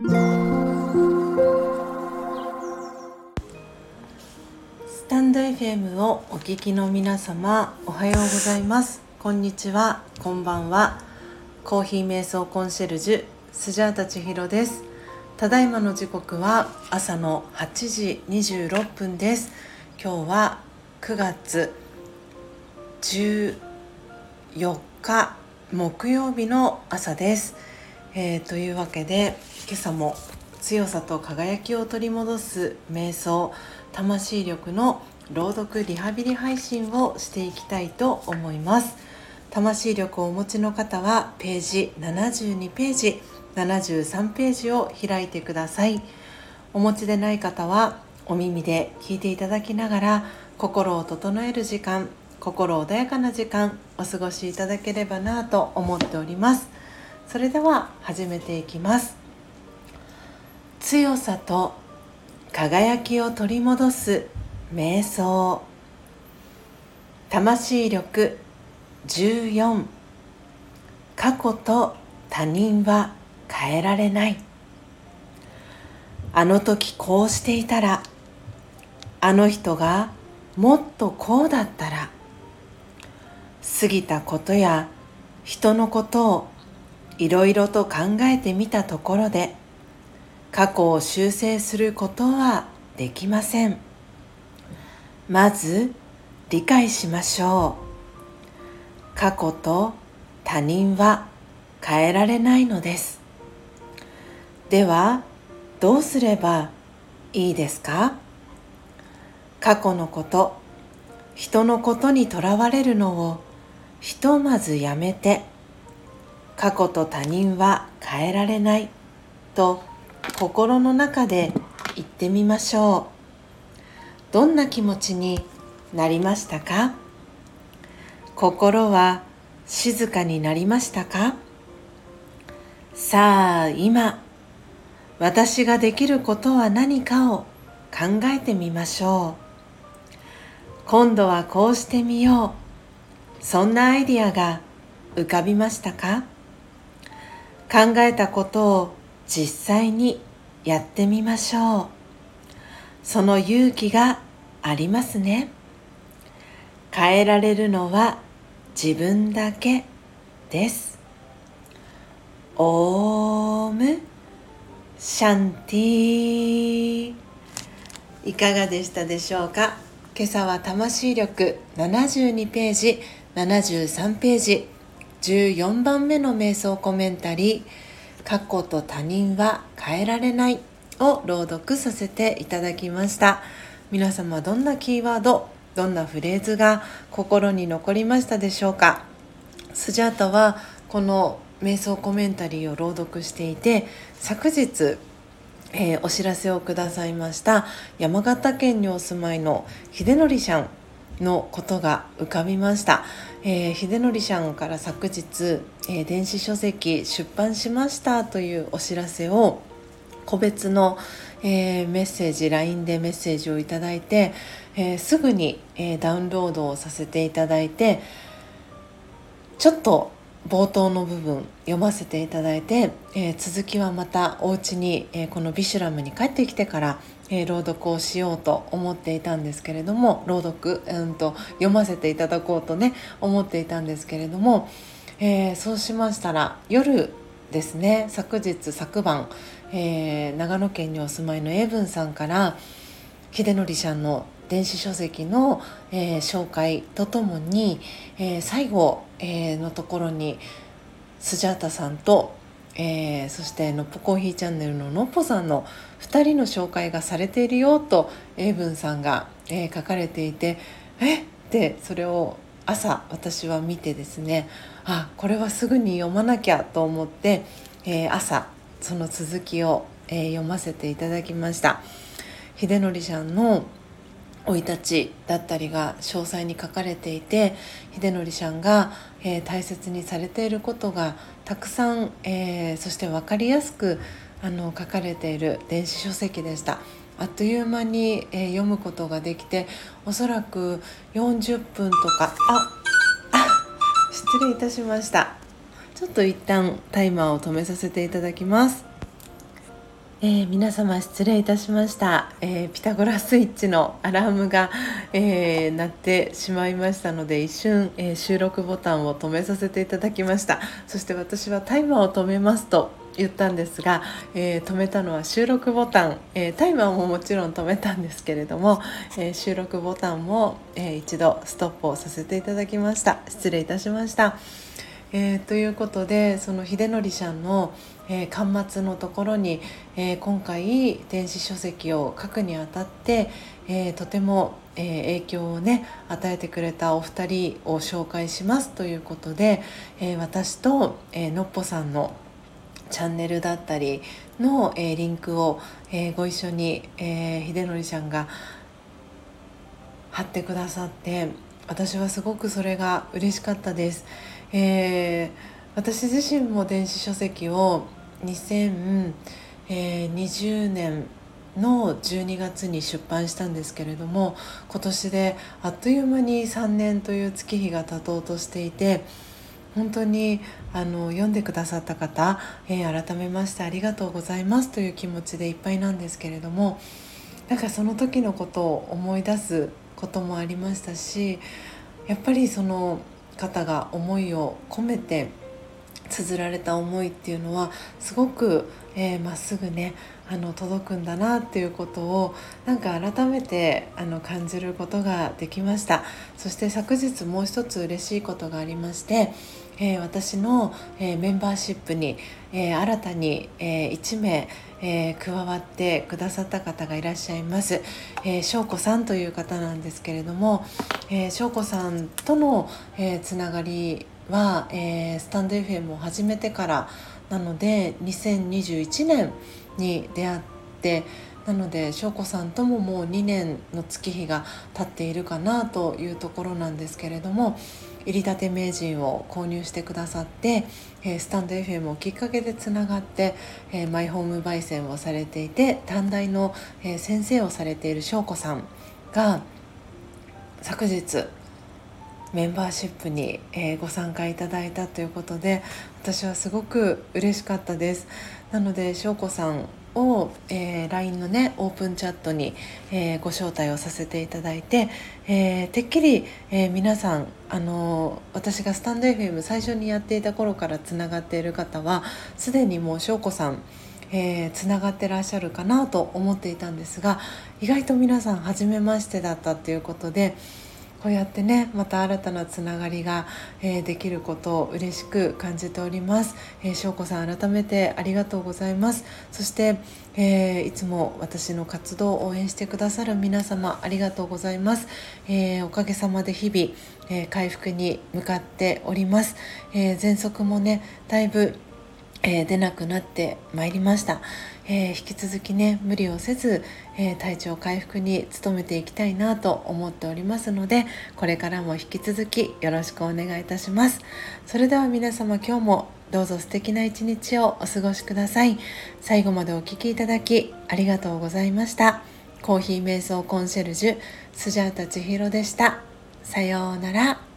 スタンド FM をお聞きの皆様おはようございます。こんにちは。こんばんは。コーヒー瞑想コンシェルジュスジャータ千尋です。ただいまの時刻は朝の8時26分です。今日は9月14日木曜日の朝です、えー、というわけで今朝も強さと輝きを取り戻す瞑想魂力の朗読リハビリ配信をしていきたいと思います。魂力をお持ちの方はページ72ページ73ページを開いてください。お持ちでない方はお耳で聞いていただきながら心を整える時間心穏やかな時間お過ごしいただければなと思っております。それでは始めていきます。強さと輝きを取り戻す瞑想。魂力14過去と他人は変えられない。あの時こうしていたらあの人がもっとこうだったら。過ぎたことや人のことをいろいろと考えてみたところで過去を修正することはできません。まず理解しましょう。過去と他人は変えられないのです。ではどうすればいいですか？過去のこと人のことにとらわれるのをひとまずやめて過去と他人は変えられない。と心の中で言ってみましょう。どんな気持ちになりましたか？心は静かになりましたか？さあ今私ができることは何かを考えてみましょう。今度はこうしてみよう。そんなアイディアが浮かびましたか？考えたことを実際にやってみましょう。その勇気がありますね。変えられるのは自分だけです。オーム。シャンティいかがでしたでしょうか？今朝は魂力72ページ73ページ。14番目の瞑想コメンタリー「過去と他人は変えられない」を朗読させていただきました。皆様どんなキーワードどんなフレーズが心に残りましたでしょうか。スジャータはこの瞑想コメンタリーを朗読していて昨日えー、お知らせをくださいました山形県にお住まいの秀則さん。のことが浮かびました、えー、秀則さんから昨日、えー、電子書籍出版しましたというお知らせを個別の、えー、メッセージ LINE でメッセージをいただいて、えー、すぐに、えー、ダウンロードをさせていただいてちょっと冒頭の部分読ませていただいて、えー、続きはまたお家に、えー、このビシュラムに帰ってきてから、えー、朗読をしようと思っていたんですけれども朗読、うんと、読ませていただこうとね思っていたんですけれども、えそうしましたら夜ですね昨日昨晩、え長野県にお住まいのエイブンさんから秀則さんの電子書籍の、えー、紹介とともに、えー、最後、えー、のところにスジャータさんと、えー、そしてのっぽコーヒーチャンネルののっぽさんの2人の紹介がされているよと英文さんが、えー、書かれていてえ？ってそれを朝私は見てですねあこれはすぐに読まなきゃと思って、えー、朝その続きを、え、読ませていただきました。秀則さんの生い立ちだったりが詳細に書かれていて秀則さんが、えー、大切にされていることがたくさん、えー、そして分かりやすくあの書かれている電子書籍でした。あっという間に、えー、読むことができておそらく40分とか。ああ失礼いたしました。ちょっと一旦タイマーを止めさせていただきます。えー、皆様失礼いたしました、えー、ピタゴラスイッチのアラームが、えー、鳴ってしまいましたので一瞬、え収録ボタンを止めさせていただきました。そして私はタイマーを止めますと言ったんですが、え止めたのは収録ボタン、えタイマーももちろん止めたんですけれども、え収録ボタンも、え一度ストップをさせていただきました。失礼いたしました。えー、ということでその秀則さんの、えー、巻末のところに、えー、今回電子書籍を書くにあたって、えとても、え影響をね与えてくれたお二人を紹介しますということで、え私と、えのっぽさんのチャンネルだったりの、えリンクを、えご一緒に、え秀則さんが貼ってくださって私はすごくそれが嬉しかったです。えー、私自身も電子書籍を2020年の12月に出版したんですけれども今年であっという間に3年という月日が経とうとしていて本当にあの読んでくださった方、えー、改めましてありがとうございますという気持ちでいっぱいなんですけれどもなんかその時のことを思い出すこともありましたしやっぱりその方が思いを込めて綴られた思いっていうのはすごくま、えー、っすぐねあの届くんだなっていうことをなんか改めてあの感じることができました。そして昨日もう一つ嬉しいことがありまして、えー、私の、えー、メンバーシップに、えー、新たに、え1名、え加わってくださった方がいらっしゃいます、翔子さんという方なんですけれども、翔子さんとの、えつながりは、えスタンド FM を始めてからなので2021年に出会ってなので翔子さんとももう2年の月日が経っているかなというところなんですけれども入りたて名人を購入してくださって、え、スタンド FM をきっかけでつながって、え、マイホーム焙煎をされていて短大の、え、先生をされている翔子さんが昨日メンバーシップに、えー、ご参加いただいたということで私はすごく嬉しかったです。なので翔子さんを、えー、LINE のねオープンチャットに、えー、ご招待をさせていただいて、えー、てっきり、えー、皆さんあの私がスタンド FM 最初にやっていた頃からつながっている方はすでにもう翔子さんえつながってらっしゃるかなと思っていたんですが意外と皆さん初めましてだったということで、こうやってねまた新たなつながりが、えー、できることを嬉しく感じております、えー、翔子さん改めてありがとうございます。そして、えー、いつも私の活動を応援してくださる皆様ありがとうございます、えおかげさまで日々、え回復に向かっております、え喘息もねだいぶえ、出なくなってまいりました、えー、引き続きね無理をせず、えー、体調回復に努めていきたいなと思っておりますのでこれからも引き続きよろしくお願いいたします。それでは皆様今日もどうぞ素敵な一日をお過ごしください。最後までお聴きいただきありがとうございました。コーヒー瞑想コンシェルジュスジャータ千尋でした。さようなら。